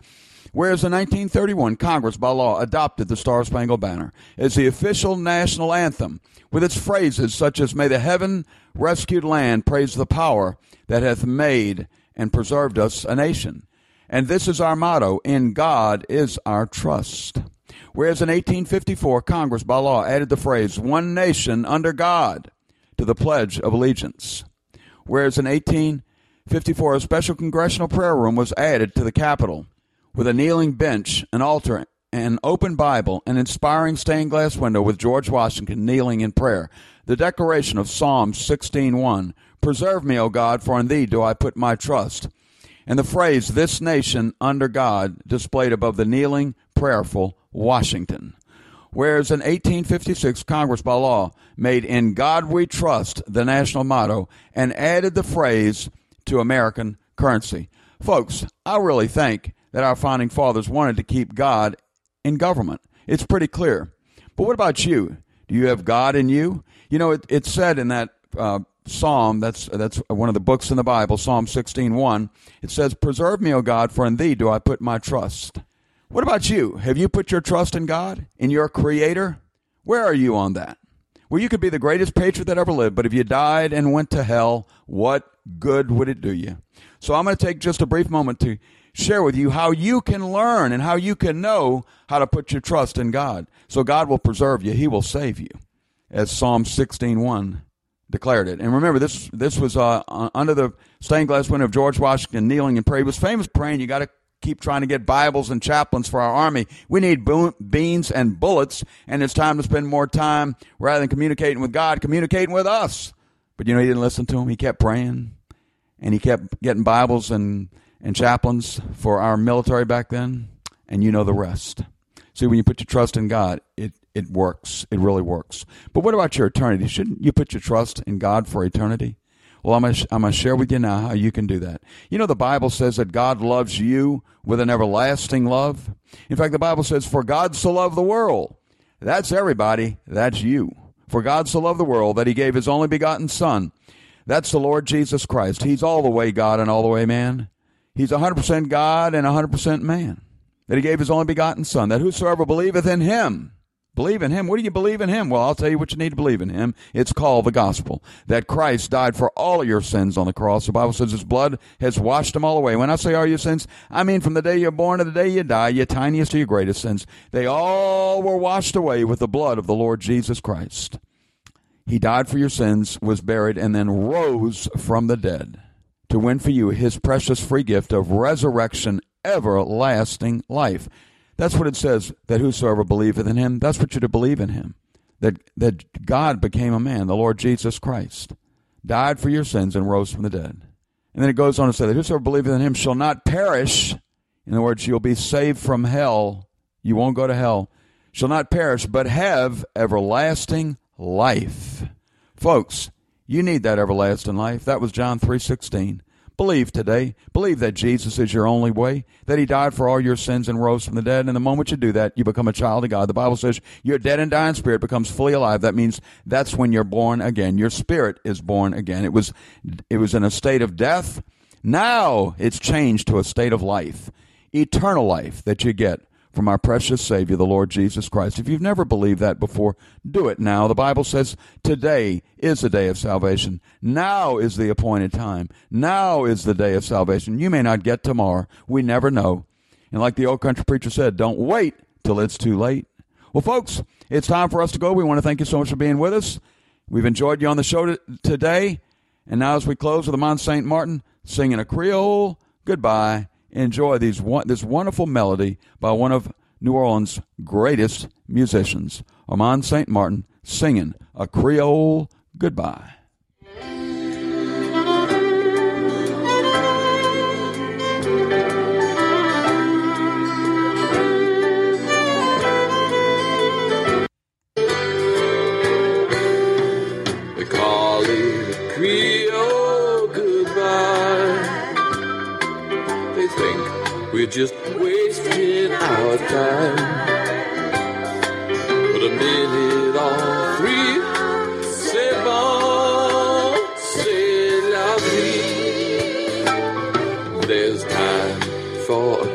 Whereas in 1931, Congress by law adopted the Star Spangled Banner as the official national anthem with its phrases such as, May the heaven rescued land praise the power that hath made and preserved us a nation. And this is our motto In God is our trust. Whereas in 1854, Congress by law added the phrase One nation under God to the Pledge of Allegiance. Whereas in 1854, a special congressional prayer room was added to the Capitol with a kneeling bench, an altar, an open Bible, an inspiring stained glass window with George Washington kneeling in prayer. The declaration of Psalm 16:1, "Preserve me, O God, for in thee do I put my trust." And the phrase "this nation under God" displayed above the kneeling, prayerful Washington. Whereas in 1856, Congress by law made "In God We Trust" the national motto and added the phrase to American currency. Folks, I really think that our founding fathers wanted to keep God in government. It's pretty clear. But what about you? Do you have God in you? You know, it, it's said in that uh, psalm, that's, that's one of the books in the Bible, Psalm 16.1, it says, Preserve me, O God, for in thee do I put my trust. What about you? Have you put your trust in God, in your Creator? Where are you on that? Well, you could be the greatest patriot that ever lived, but if you died and went to hell, what good would it do you? So I'm going to take just a brief moment to share with you how you can learn and how you can know how to put your trust in God. So God will preserve you. He will save you. As Psalm 16:1 declared it. And remember, this this was uh, under the stained glass window of George Washington kneeling and praying. He was famous praying, you got to keep trying to get Bibles and chaplains for our army. We need bo- beans and bullets, and it's time to spend more time rather than communicating with God, communicating with us. But you know, he didn't listen to him. He kept praying, and he kept getting Bibles and and chaplains for our military back then, and you know the rest. See, when you put your trust in God, it, it works. It really works. But what about your eternity? Shouldn't you put your trust in God for eternity? Well, I'm going to share with you now how you can do that. You know, the Bible says that God loves you with an everlasting love. In fact, the Bible says, For God so loved the world. That's everybody. That's you. For God so loved the world that he gave his only begotten Son. That's the Lord Jesus Christ. He's all the way God and all the way man. He's 100% God and 100% man. That he gave his only begotten Son, that whosoever believeth in him, believe in him. What do you believe in him? Well, I'll tell you what you need to believe in him. It's called the gospel. That Christ died for all of your sins on the cross. The Bible says his blood has washed them all away. When I say all your sins, I mean from the day you're born to the day you die, your tiniest to your greatest sins. They all were washed away with the blood of the Lord Jesus Christ. He died for your sins, was buried, and then rose from the dead to win for you his precious free gift of resurrection, everlasting life. That's what it says that whosoever believeth in him, that's what you're to believe in him. That, that God became a man, the Lord Jesus Christ, died for your sins and rose from the dead. And then it goes on to say that whosoever believeth in him shall not perish. In other words, you'll be saved from hell. You won't go to hell. Shall not perish, but have everlasting life. Folks, you need that everlasting life. That was John 3:16. Believe today. Believe that Jesus is your only way, that he died for all your sins and rose from the dead. And the moment you do that, you become a child of God. The Bible says your dead and dying spirit becomes fully alive. That means that's when you're born again. Your spirit is born again. It was it was in a state of death. Now it's changed to a state of life. Eternal life that you get from our precious Savior, the Lord Jesus Christ. If you've never believed that before, do it now. The Bible says today is the day of salvation. Now is the appointed time. Now is the day of salvation. You may not get tomorrow. We never know. And like the old country preacher said, don't wait till it's too late. Well, folks, it's time for us to go. We want to thank you so much for being with us. We've enjoyed you on the show today. And now, as we close with the Mont St. Martin singing a Creole goodbye enjoy these this wonderful melody by one of New Orleans' greatest musicians, Armand St. Martin, singing a Creole goodbye. We're just wasting our time. But a minute or three, c'est bon, c'est la vie. There's time for